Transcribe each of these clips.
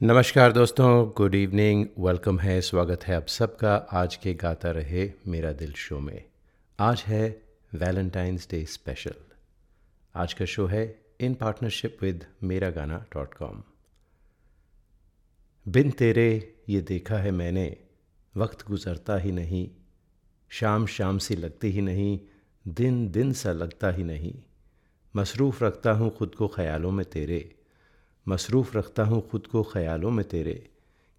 नमस्कार दोस्तों good evening welcome है, स्वागत है आप सबका। आज के गाता रहे मेरा दिल शो में। आज है वैलेंटाइंस डे स्पेशल आज का शो है इन पार्टनरशिप विद मेरा गाना डॉट कॉम बिन तेरे ये देखा है मैंने, वक्त गुज़रता ही नहीं, शाम शाम सी लगती ही नहीं, दिन दिन सा लगता ही नहीं। मसरूफ़ रखता हूँ ख़ुद को ख़यालों में तेरे। मसरूफ़ रखता हूँ ख़ुद को ख़यालों में तेरे,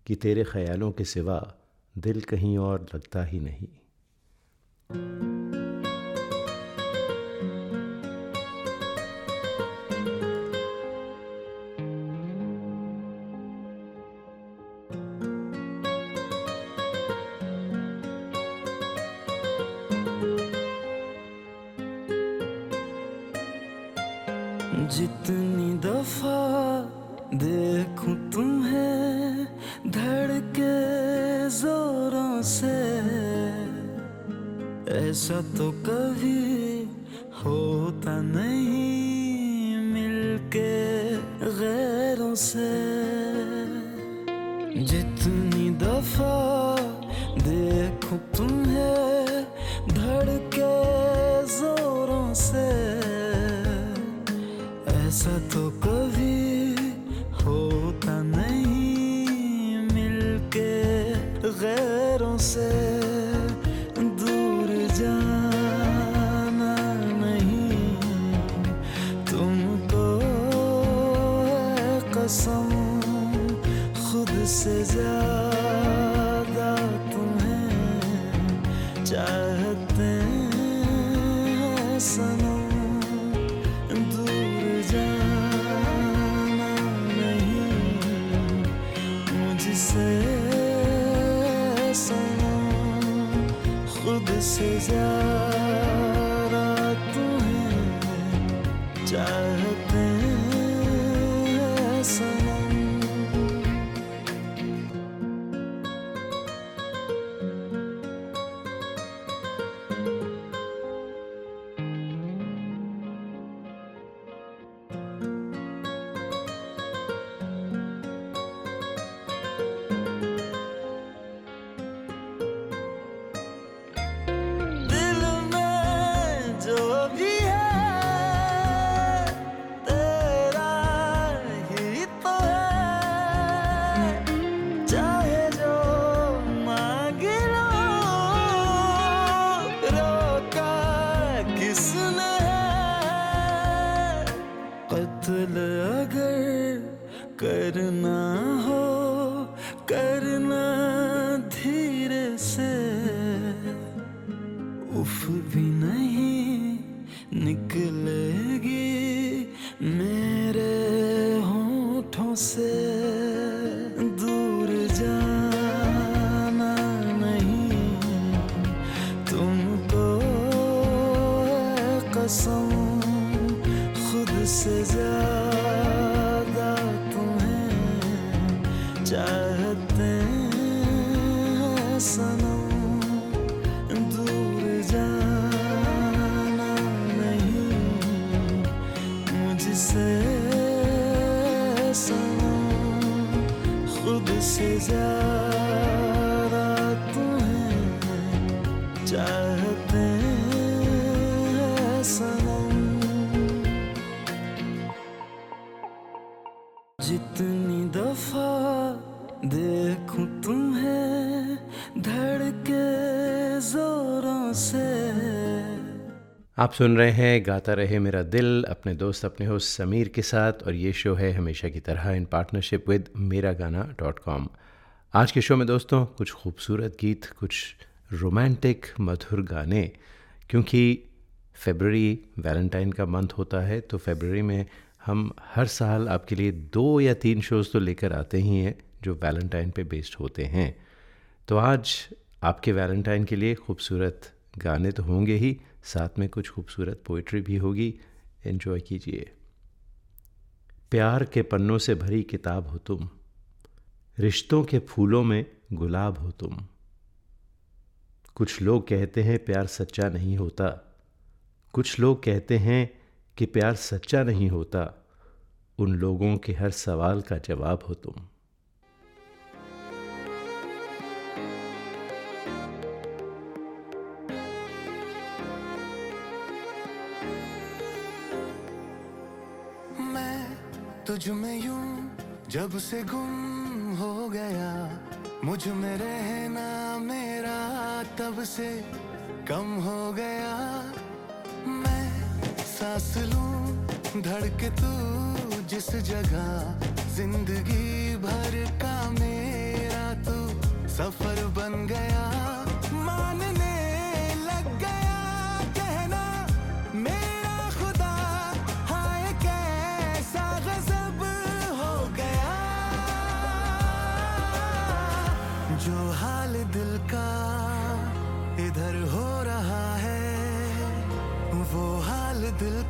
कि तेरे ख़यालों के सिवा दिल कहीं और लगता ही नहीं। से ज़्यादा तुम्हें चाहते दूर जाना नहीं मुझसे खुद से ज़्यादा आप सुन रहे हैं, गाता रहे मेरा दिल, अपने दोस्त, अपने होस्ट समीर के साथ, और ये शो है हमेशा की तरह इन पार्टनरशिप विद मेरा गाना डॉट कॉम आज के शो में दोस्तों, कुछ खूबसूरत गीत, कुछ रोमांटिक मधुर गाने, क्योंकि फेबररी वैलेंटाइन का मंथ होता है तो फेबररी में हम हर साल आपके लिए दो या तीन शोज़ तो लेकर आते ही हैं, जो वैलेंटाइन पे बेस्ड होते हैं। तो आज आपके वैलेंटाइन के लिए खूबसूरत गाने तो होंगे ही साथ में कुछ खूबसूरत पोइट्री भी होगी। एंजॉय कीजिए। प्यार के पन्नों से भरी किताब हो तुम। रिश्तों के फूलों में गुलाब हो तुम। कुछ लोग कहते हैं प्यार सच्चा नहीं होता। कुछ लोग कहते हैं कि प्यार सच्चा नहीं होता। उन लोगों के हर सवाल का जवाब हो तुम। मुझमें यूँ जब से गुम हो गया। मुझमें रहना मेरा तब से कम हो गया। मैं सांस लूँ धड़के तू जिस जगह। ज़िंदगी भर का मेरा तू सफ़र बन गया।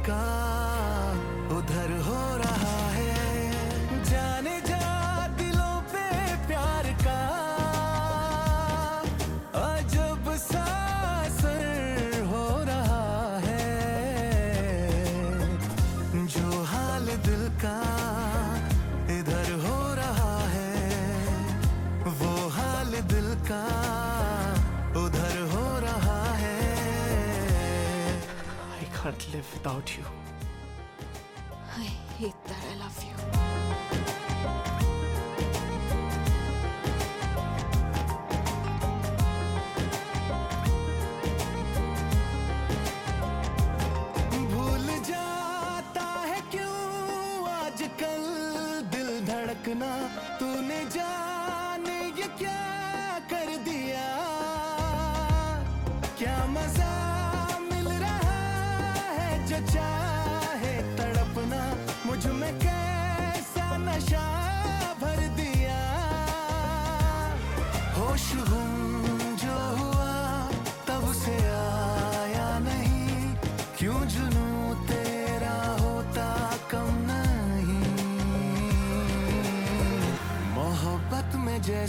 God. live without you.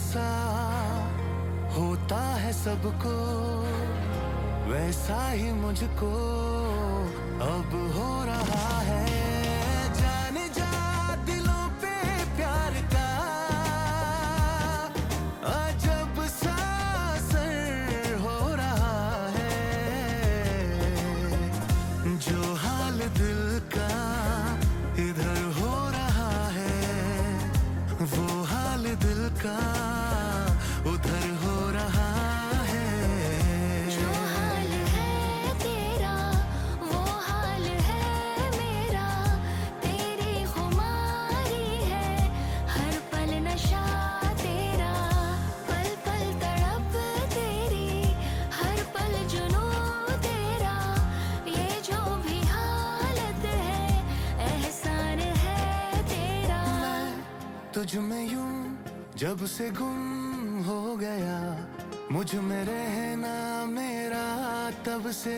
जैसा होता है सबको वैसा ही मुझको अब हो रहा है। से गुम हो गया। मुझमें रहना मेरा तब से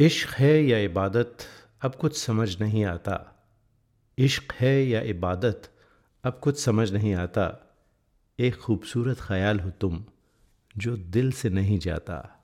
इश्क है या इबादत, अब कुछ समझ नहीं आता। इश्क है या इबादत, अब कुछ समझ नहीं आता। एक खूबसूरत ख्याल हो तुम, जो दिल से नहीं जाता।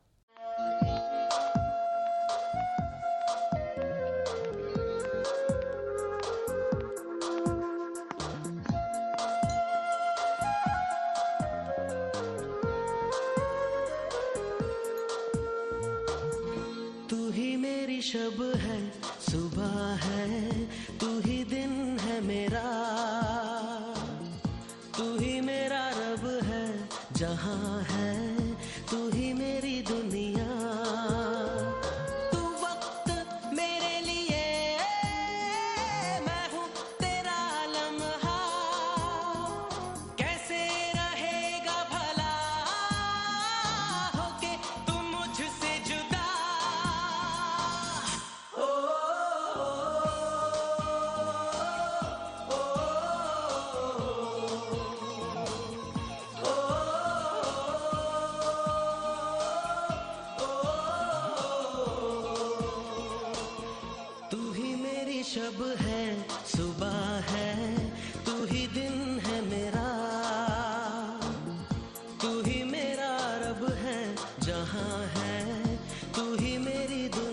तू ही मेरी दुनिया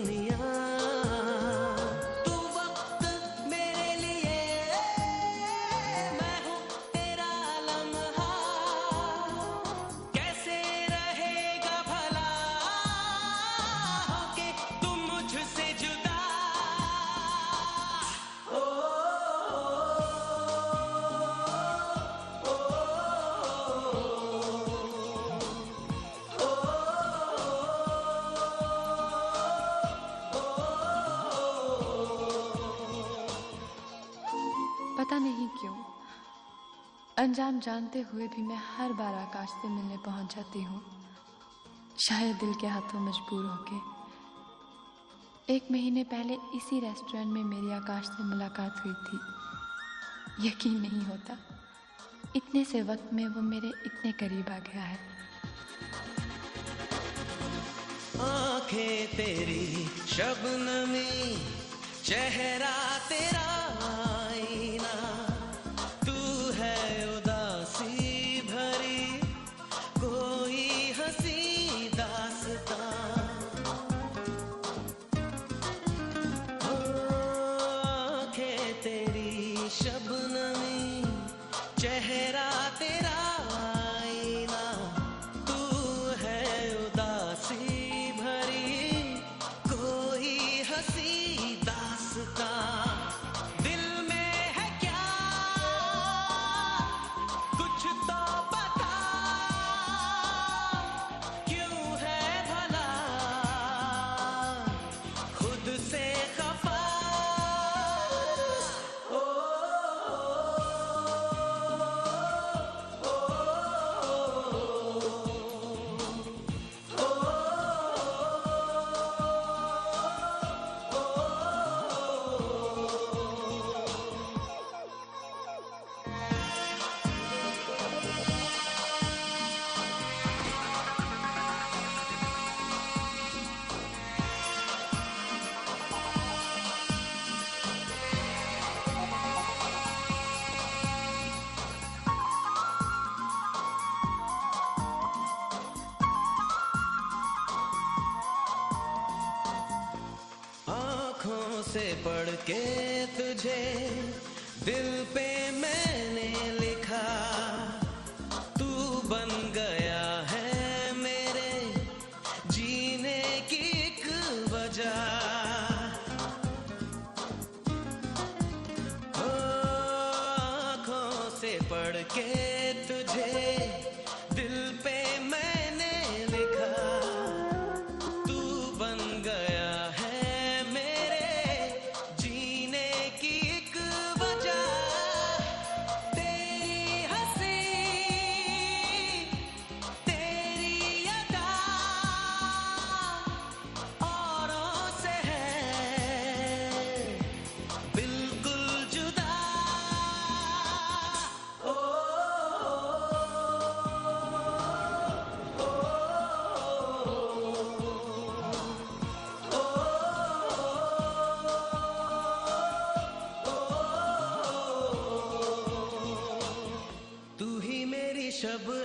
अनजान जानते हुए भी मैं हर बार आकाश से मिलने पहुँच जाती हूँ। शायद दिल के हाथों मजबूर होके। एक महीने पहले इसी रेस्टोरेंट में मेरी आकाश से मुलाकात हुई थी। यकीन नहीं होता, इतने से वक्त में वो मेरे इतने करीब आ गया है। आँखें तेरी शबनमी, चेहरा तेरा के तुझे दिल पे शब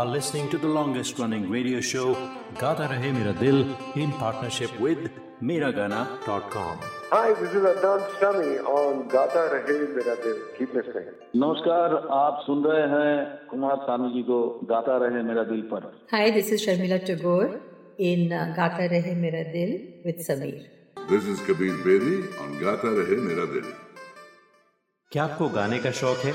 are listening to the longest running radio show, Gata Rahe Mera Dil, in partnership with Miragana.com. Hi, this is Adnan Sami on Gata Rahe Mera Dil. Keep listening. नमस्कार आप सुन रहे हैं कुमार सानू जी को गाता रहे मेरा दिल पर Hi, this is Sharmila Tagore in uh, Gata Rahe Mera Dil with Sameer. This is Kabir Bedi on Gata Rahe Mera Dil. क्या आपको गाने का शौक है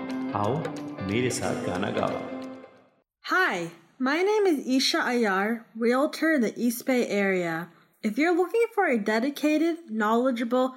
आओ मेरे साथ गाना गाओ Hi, my name is Isha Ayar, realtor in the East Bay area. If you're looking for a dedicated, knowledgeable,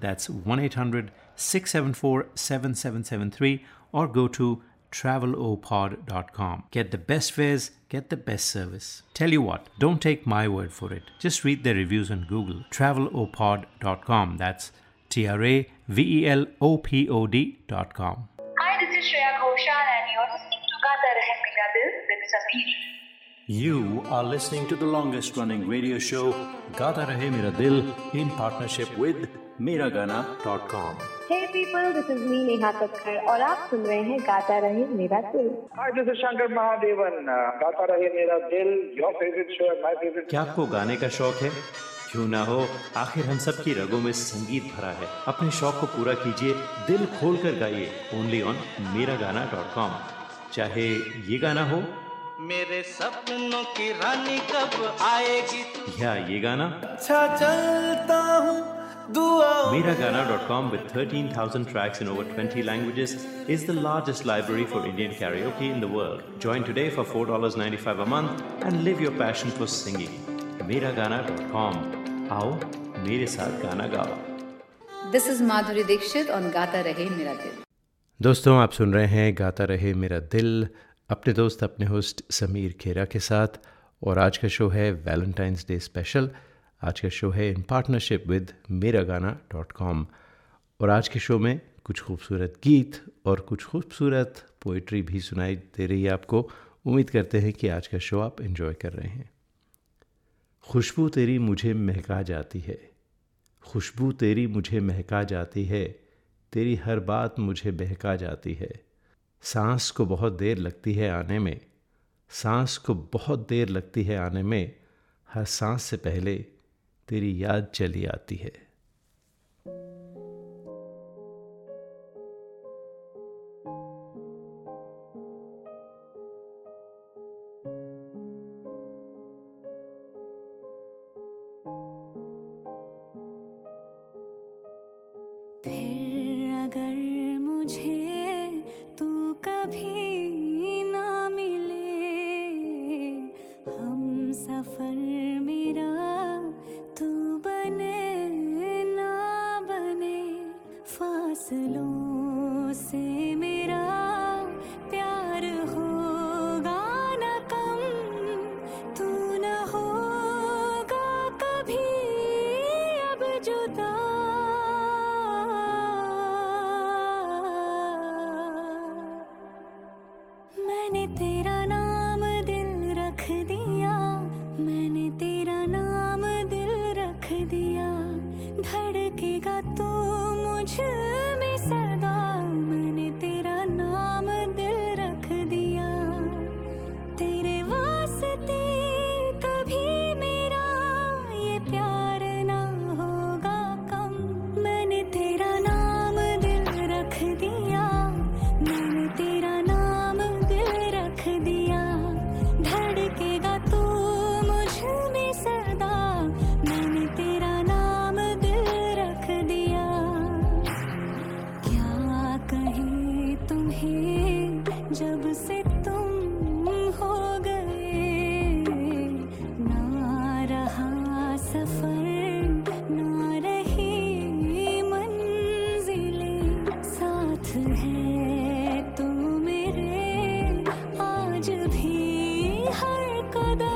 That's 1 800 674 7773 or go to travelopod.com. Get the best fares, get the best service. Tell you what, don't take my word for it. Just read the reviews on Google. Travelopod.com. That's T R A V E L O P O D.com. You are listening to the longest running radio show, Gata Rahe Mera Dil, in partnership with Miragana.com. Hey people, this is me Neha Kakkar और आप सुन रहे हैं गाता रहे मेरा दिल Hi, this is Shankar Mahadevan. Uh, Gata Rahe Mera Dil, your favorite show and my favorite. क्या आपको गाने का शौक है क्यों ना हो आखिर हम सब की रगों में संगीत भरा है अपने शौक को पूरा कीजिए दिल खोल कर गाइए ओनली ऑन मेरा गाना डॉट कॉम चाहे ये गाना हो मेरे सपनों की रानी कब आएगी तू या ये गाना अच्छा चलता हूँ Miragana.com with 13,000 tracks in over 20 languages is the largest library for Indian karaoke in the world. Join today for $4.95 a month and live your passion for singing. Miragana.com. आओ मेरे साथ गाना गाओ This is Madhuri Dixit on Gata Rahe Mera Dil. दोस्तों आप सुन रहे हैं गाता रहे मेरा दिल अपने दोस्त, अपने होस्ट समीर खेरा के साथ। और आज का शो है वैलेंटाइंस डे स्पेशल। आज का शो है इन पार्टनरशिप विद मेरा गाना डॉट कॉम। और आज के शो में कुछ खूबसूरत गीत और कुछ खूबसूरत पोइट्री भी सुनाई दे रही है आपको। उम्मीद करते हैं कि आज का शो आप इन्जॉय कर रहे हैं। खुशबू तेरी मुझे महका जाती है। खुशबू तेरी मुझे महका जाती है। तेरी हर बात मुझे बहका जाती है। सांस को बहुत देर लगती है आने में। सांस को बहुत देर लगती है आने में। हर सांस से पहले तेरी याद चली आती है। 和儿歌的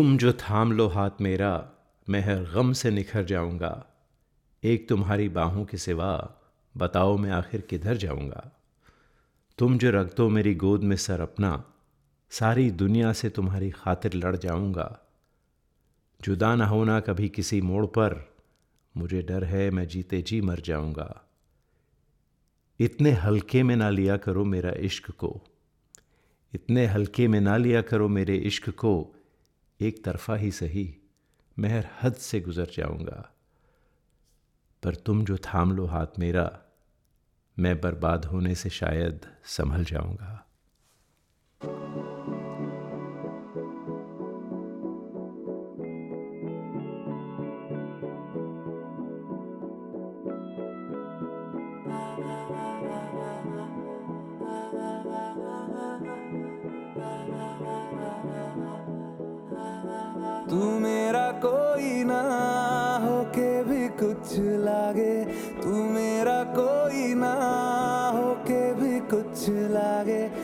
तुम जो थाम लो हाथ मेरा, मैं हर गम से निखर जाऊँगा। एक तुम्हारी बाहों के सिवा बताओ मैं आखिर किधर जाऊँगा। तुम जो रख दो मेरी गोद में सर अपना, सारी दुनिया से तुम्हारी खातिर लड़ जाऊँगा। जुदा ना होना कभी किसी मोड़ पर, मुझे डर है मैं जीते जी मर जाऊँगा। इतने हल्के में ना लिया करो मेरा इश्क को, इतने हल्के में ना लिया करो मेरे इश्क को एक तरफा ही सही मैं हर हद से गुजर जाऊँगा। पर तुम जो थाम लो हाथ मेरा, मैं बर्बाद होने से शायद संभल जाऊँगा। कुछ लागे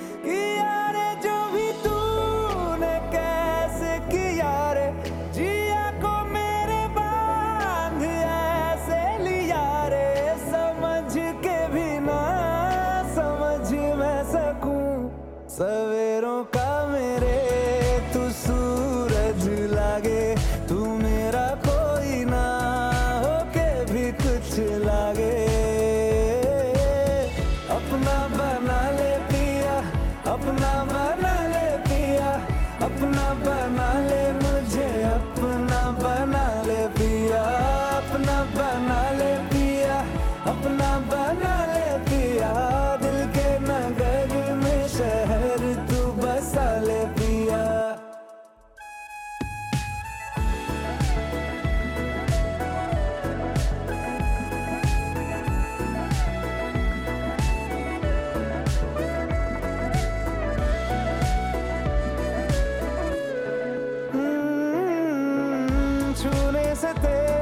छूने से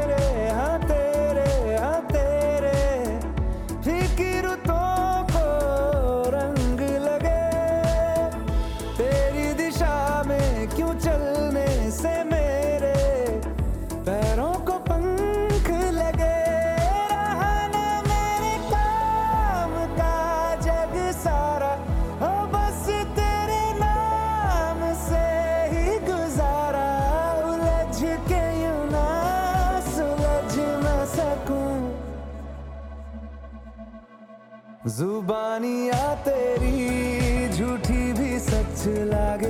जुबानिया तेरी झूठी भी सच लागे।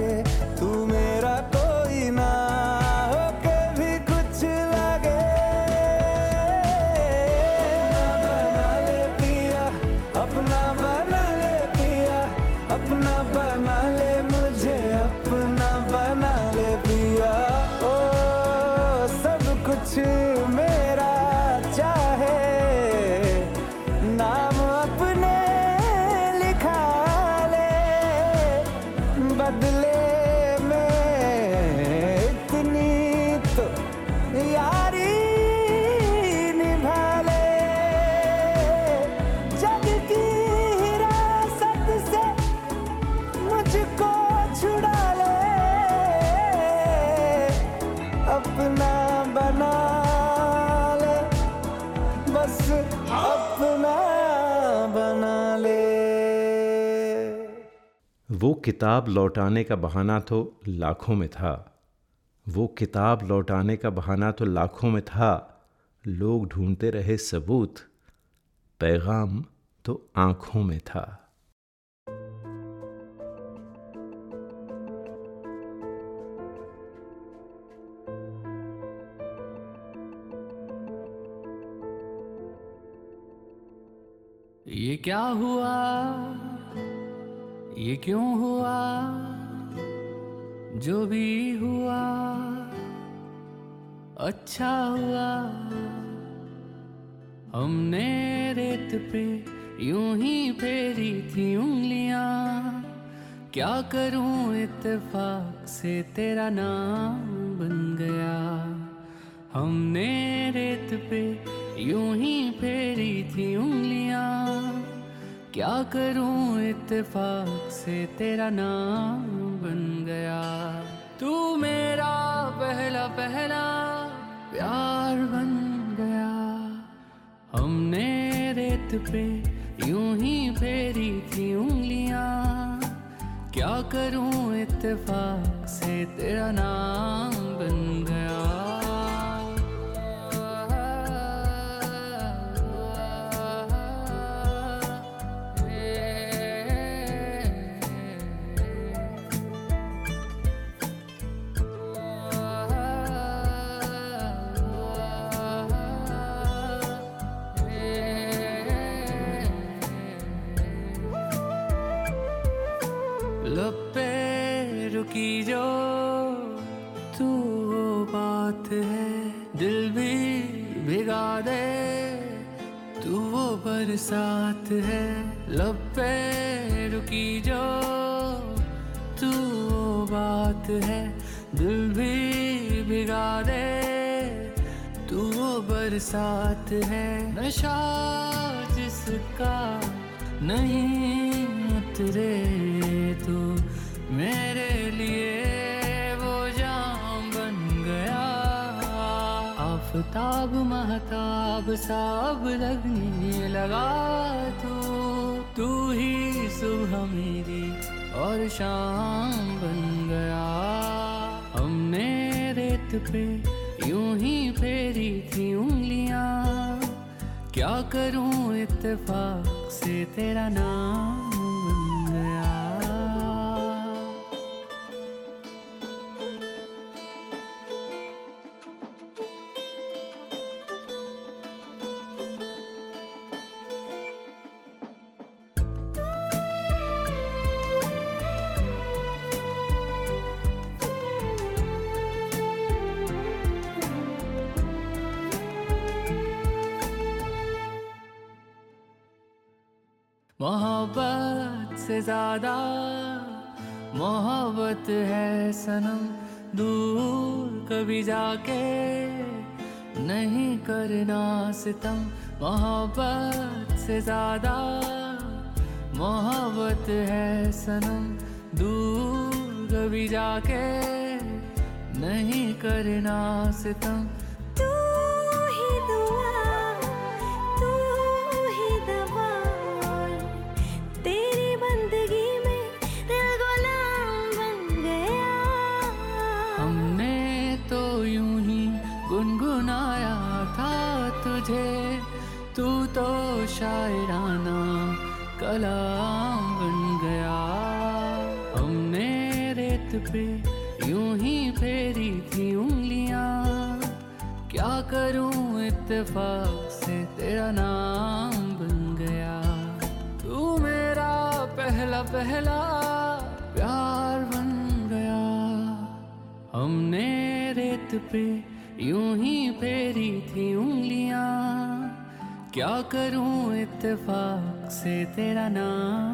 वो किताब लौटाने का बहाना तो लाखों में था। वो किताब लौटाने का बहाना तो लाखों में था। लोग ढूंढते रहे सबूत। पैगाम तो आँखों में था। ये क्या हुआ? ये क्यों हुआ? जो भी हुआ अच्छा हुआ। हमने रेत पे यूँ ही फेरी थी उंगलियाँ। क्या करूँ इत्तेफाक से तेरा नाम बन गया। हमने रेत पे यूँ ही फेरी थी उंगलियाँ। क्या करूँ इत्तेफाक से तेरा नाम बन गया? तू मेरा पहला पहला प्यार बन गया। हमने रेत पे यूँ ही फेरी थी उंगलियाँ। क्या करूँ इत्तेफाक से तेरा नाम भिगा दे, तू वो बरसात है, लब पे रुकी जो, तू वो बात है, दिल भी भिगा दे, तू वो बरसात है, नशा जिसका नहीं उतरे तो मेरे लिए आफताब महताब साब लगने लगा तू तू ही सुबह मेरी और शाम बन गया। हमने रेत पे यूँ ही फेरी थी उंगलियाँ, क्या करूँ इत्तेफाक से तेरा नाम? ज़्यादा मोहब्बत है सनम, दूर कभी जाके नहीं करना सितम। मोहब्बत से ज़्यादा मोहब्बत है सनम, दूर कभी जाके नहीं करना सितम। करूँ इत्तेफाक से तेरा नाम बन गया। तू मेरा पहला पहला प्यार बन गया। हमने रेत पे यूँ ही फेरी थी उंगलियाँ। क्या करूँ इतफाक से तेरा नाम?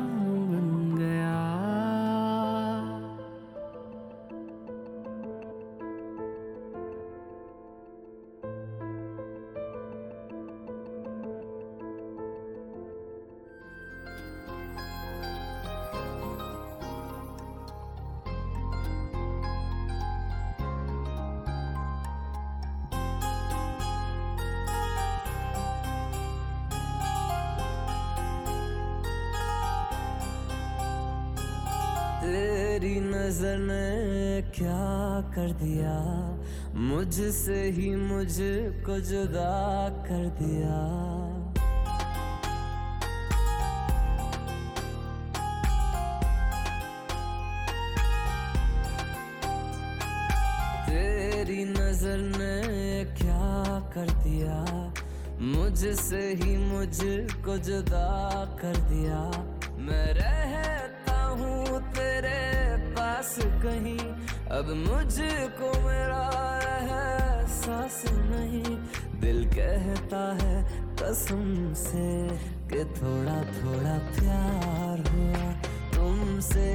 जुदा कर दिया। तेरी नज़र ने क्या कर दिया? मुझसे ही मुझको जुदा कर दिया। मैं रहता हूँ तेरे पास कहीं। अब मुझको मेरा एहसास नहीं। दिल कहता है कसम से कि थोड़ा थोड़ा प्यार हुआ तुमसे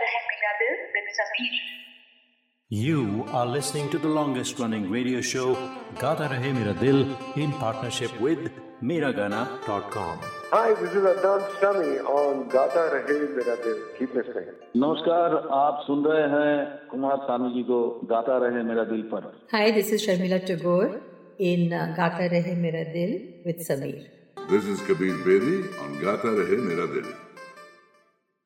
listening to Gata Rahe Mera Dil. You are listening to the longest running radio show, Gata Rahe Mera Dil, in partnership with Miragana.com. Hi, this is Adnan Sami on Gata Rahe Mera Dil. Keep listening. नमस्कार आप सुन रहे हैं कुमार सानू जी को गाता रहे मेरा दिल पर Hi, this is Sharmila Tagore in uh, Gata Rahe Mera Dil with Sameer. This is Kabir Bedi on Gata Rahe Mera Dil.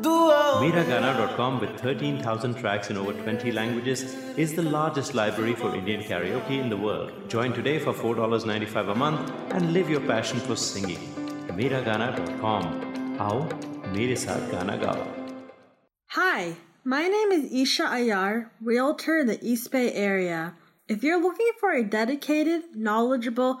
Miragana.com with 13,000 tracks in over 20 languages, is the largest library for Indian karaoke in the world. Join today for $4.95 a month and live your passion for singing. Miragana.com. How? Mere gana gao. Hi, my name is Isha Ayar, realtor in the East Bay area. If you're looking for a dedicated, knowledgeable,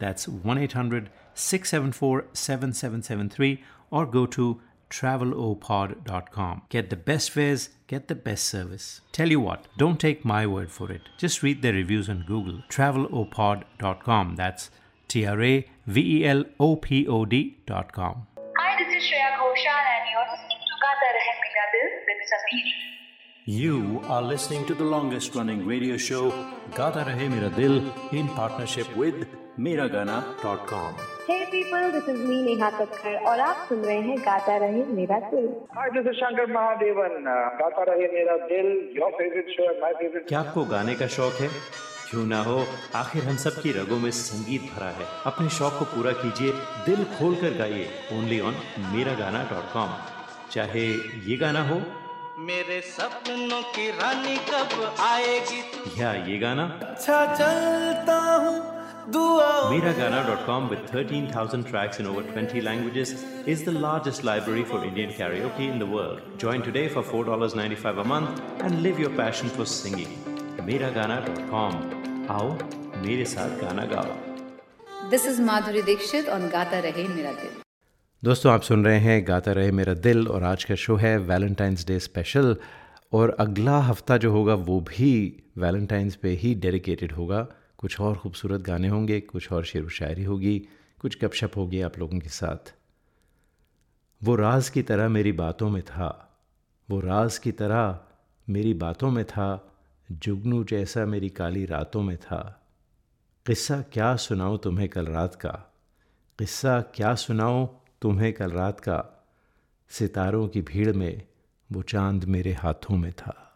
That's 1 800 674 7773 or go to travelopod.com. Get the best fares, get the best service. Tell you what, don't take my word for it. Just read the reviews on Google. Travelopod.com. That's T R A V E L O P O D.com. Hi, this is Shreya Ghoshal and you're listening to Gata Rahe Mera Dil with Sameer. You are listening to the longest running radio show, Gata Rahe Mera Dil, in partnership with Miragana.com. Hey people, this is me Neha Kakkar और आप सुन रहे हैं गाता रहे मेरा दिल। Hi, this is Shankar Mahadevan. Uh, Gata Rahe Mera Dil, your favorite show and my favorite. क्या आपको गाने का शौक है? क्यों ना हो? आखिर हम सब की रगों में संगीत भरा है। अपने शौक को पूरा कीजिए दिल खोल कर गाइए। ओनली ऑन मेरा गाना डॉट कॉम। चाहे ये गाना हो। मेरे सपनों की रानी कब आएगी? या ये गाना? अच्छा चलता हूँ। Miragana.com with 13,000 tracks in over 20 languages is the largest library for Indian karaoke in the world. Join today for $4.95 a month and live your passion for singing. Miragana.com. आओ मेरे साथ गाना गाओ this is Madhuri Dixit on गाता रहे मेरा दिल दोस्तों आप सुन रहे हैं गाता रहे मेरा दिल और आज का शो है वैलेंटाइंस डे स्पेशल और अगला हफ़्ता जो होगा वो भी वैलेंटाइंस पे ही डेडिकेटेड होगा कुछ और खूबसूरत गाने होंगे, कुछ और शेर व शायरी होगी, कुछ गपशप होगी आप लोगों के साथ। वो राज की तरह मेरी बातों में था, वो राज की तरह मेरी बातों में था, जुगनू जैसा मेरी काली रातों में था। किस्सा क्या सुनाऊँ तुम्हें कल रात का? किस्सा क्या सुनाऊँ तुम्हें कल रात का? सितारों की भीड़ में वो चाँद मेरे हाथों में था।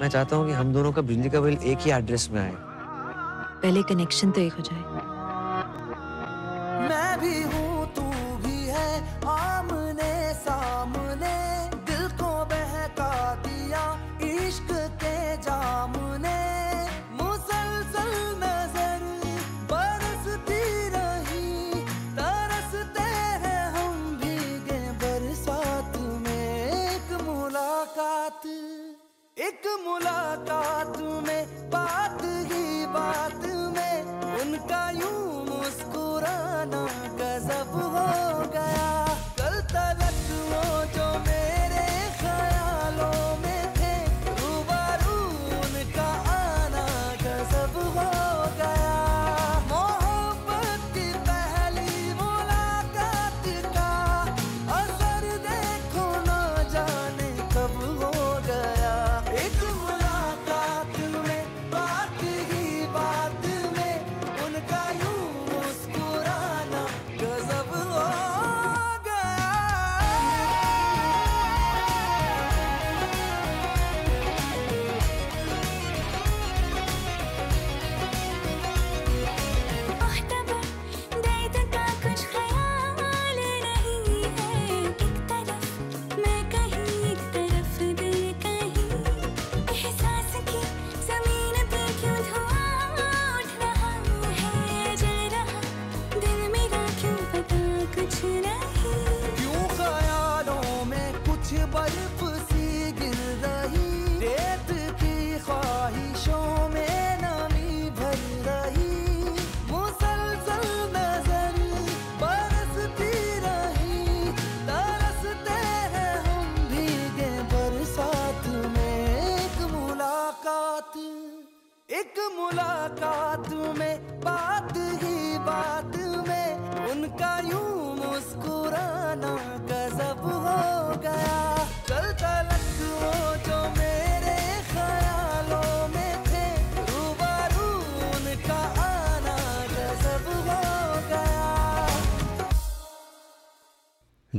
मैं चाहता हूँ कि हम दोनों का बिजली का बिल एक ही एड्रेस में आए। पहले कनेक्शन तो एक हो जाए। मैं भी हूँ एक मुलाकात में बात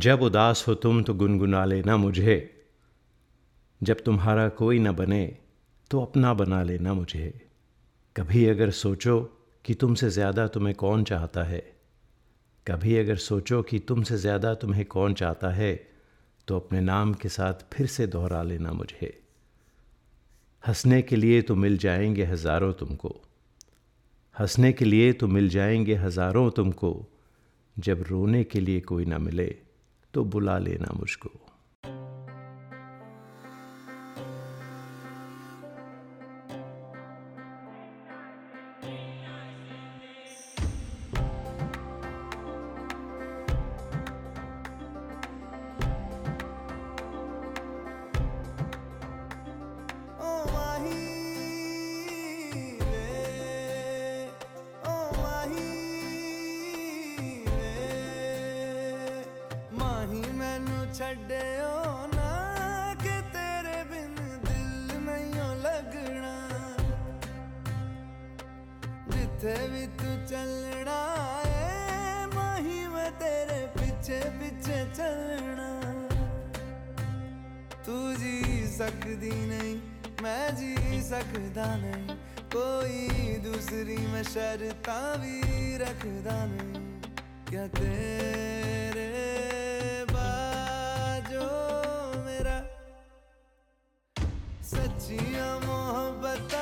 जब उदास हो तुम तो गुनगुना लेना मुझे। जब तुम्हारा कोई न बने तो अपना बना लेना मुझे। कभी अगर सोचो कि तुमसे ज़्यादा तुम्हें कौन चाहता है, कभी अगर सोचो कि तुमसे ज़्यादा तुम्हें कौन चाहता है तो अपने नाम के साथ फिर से दोहरा लेना मुझे। हंसने के लिए तो मिल जाएँगे हज़ारों तुमको। हंसने के लिए तो मिल जाएँगे हज़ारों तुमको। जब रोने के लिए कोई ना मिले तो बुला लेना मुझको। मोहब्बत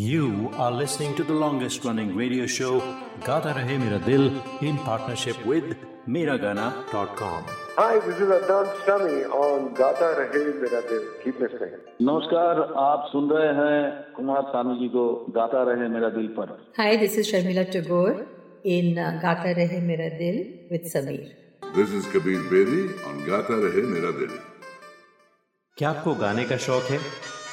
You are listening to the longest running radio show, Gata Rahe Mera Dil, in partnership with Miragana.com. Hi, this is Adnan Sami on Gata Rahe Mera Dil. Keep listening. नमस्कार आप सुन रहे हैं कुमार सानू जी को गाता रहे मेरा दिल पर Hi, this is Sharmila Tagore in uh, Gata Rahe Mera Dil with Sameer. This is Kabir Bedi on Gata Rahe Mera Dil. क्या आपको गाने का शौक है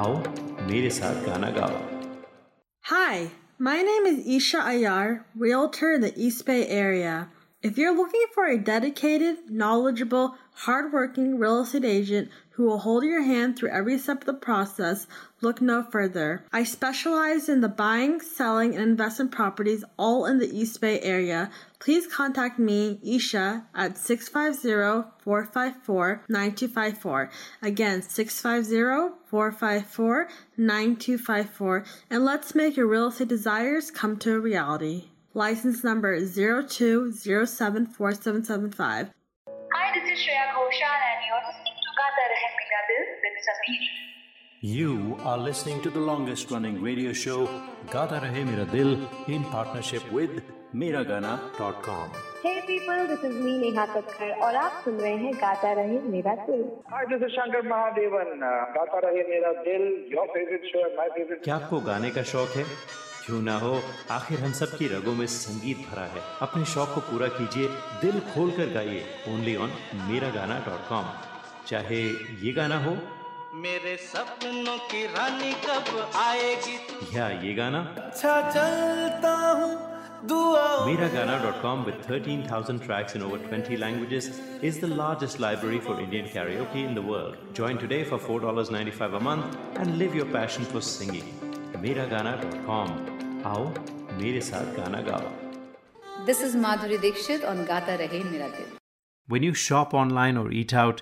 आओ मेरे साथ गाना गाओ Hi, my name is Isha Ayar, realtor in the East Bay area. If you're looking for a dedicated, knowledgeable, hardworking real estate agent who will hold your hand through every step of the process, look no further. I specialize in the buying, selling, and investment properties all in the East Bay area. Please contact me, Isha, at 650-454-9254. Again, 650-454-9254. And let's make your real estate desires come to a reality. License number 02074775. Hi, this is Shreya Ghoshal and you're You are listening to the longest running radio show Gata Rahe Mera Dil in partnership with Miragana.com. Hey people, this is me Neha Kakkar और आप सुन रहे हैं गाता रहे मेरा दिल Hi, this is Shankar Mahadevan. Uh, गाता रहे मेरा दिल, your favorite show, my favorite. क्या आपको गाने का शौक है क्यों ना हो आखिर हम सब की रगों में संगीत भरा है अपने शौक को पूरा कीजिए दिल खोल कर गाइए ओनली ऑन मेरा गाना डॉट कॉम चाहे ये गाना हो मेरे सपनों की रानी कब आएगी या ये गाना अच्छा चलता हूँ Miragana.com with 13,000 tracks in over 20 languages is the largest library for Indian karaoke in the world. Join today for $4.95 a month and live your passion for singing. Miragana.com. आओ मेरे साथ गाना गाओ This is Madhuri Dixit on Gata Rahe Mera Dil. When you shop online or eat out,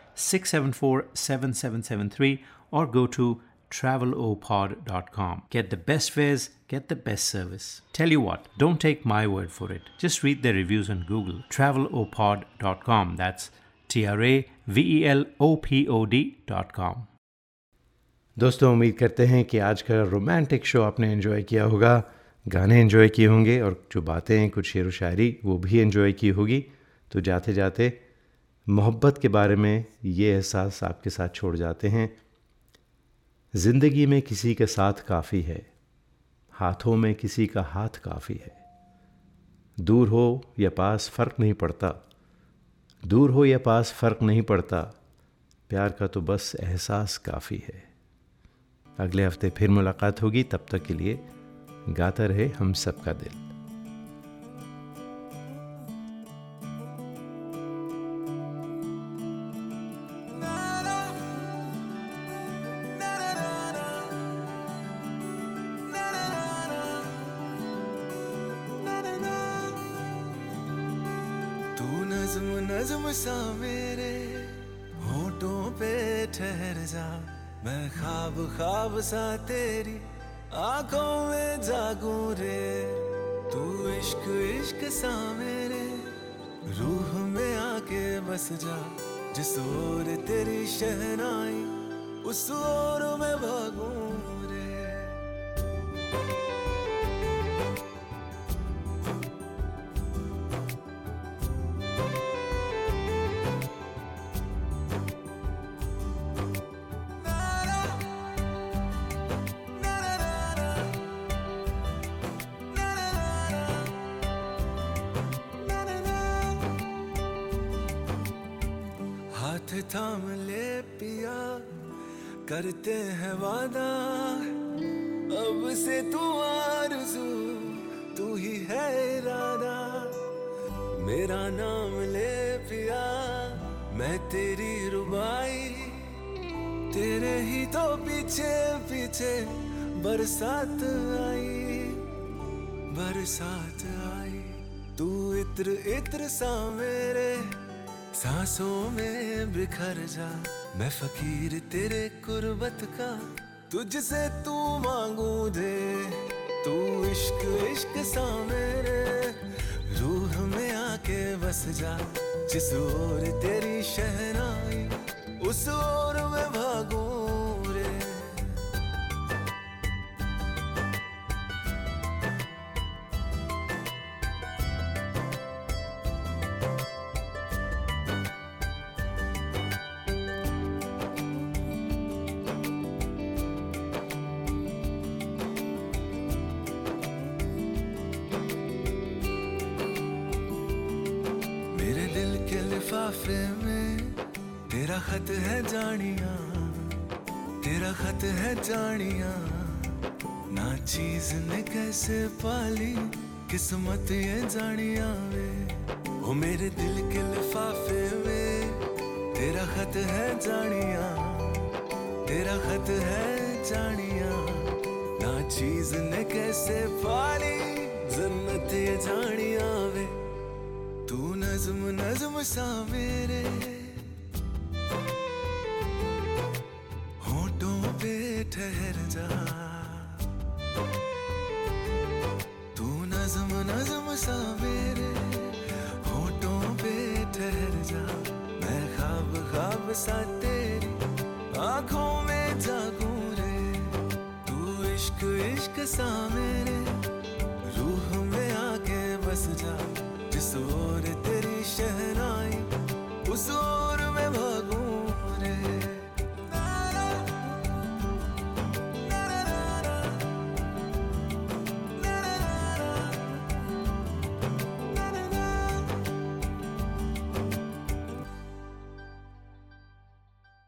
674 7773 or go to travelopod.com. Get the best fares, get the best service. Tell you what, don't take my word for it. Just read their reviews on Google. Travelopod.com. That's T R A V E L O P O D.com. दोस्तों उम्मीद करते हैं कि आज का romantic show आपने enjoy किया होगा गाने एंजॉय किए होंगे और जो बातें हैं कुछ शेर व शायरी वो भी एंजॉय की होगी तो जाते जाते मोहब्बत के बारे में ये एहसास आपके साथ छोड़ जाते हैं। ज़िंदगी में किसी के साथ काफ़ी है। हाथों में किसी का हाथ काफ़ी है। दूर हो या पास फ़र्क नहीं पड़ता। दूर हो या पास फ़र्क नहीं पड़ता। प्यार का तो बस एहसास काफ़ी है। अगले हफ़्ते फिर मुलाकात होगी। तब तक के लिए गाता रहे हम सबका दिल। सा मेरे होठों पे ठहर जा। मैं ख्वाब ख्वाब सा तेरी आँखों में जागूं रे। तू इश्क इश्क सा मेरे रूह में आके बस जा। जिस ओर तेरी शहनाई, उस ओर मैं भागूं। करते हैं वादा। अब से तू आरज़ू, तू ही है इरादा। मेरा नाम ले पिया, मैं तेरी रुबाई। तेरे ही तो पीछे पीछे बरसात आई। बरसात आई। तू इत्र इत्र सा मेरे सांसों में बिखर जा। मैं फकीर तेरे कुर्बत का। तुझसे तू मांगू दे, तू इश्क इश्क सा मेरे। रूह में आके बस जा, जिस ओर तेरी शहनाई, उस ओर मैं कैसे पाली, किस्मत ये जानिया वे वो मेरे दिल के लिफाफे में तेरा खत है जानिया। तेरा खत है जानिया। ना चीज़ ने कैसे पाली, जन्नत ये जानिया वे तू नज्म नज्म सा मेरे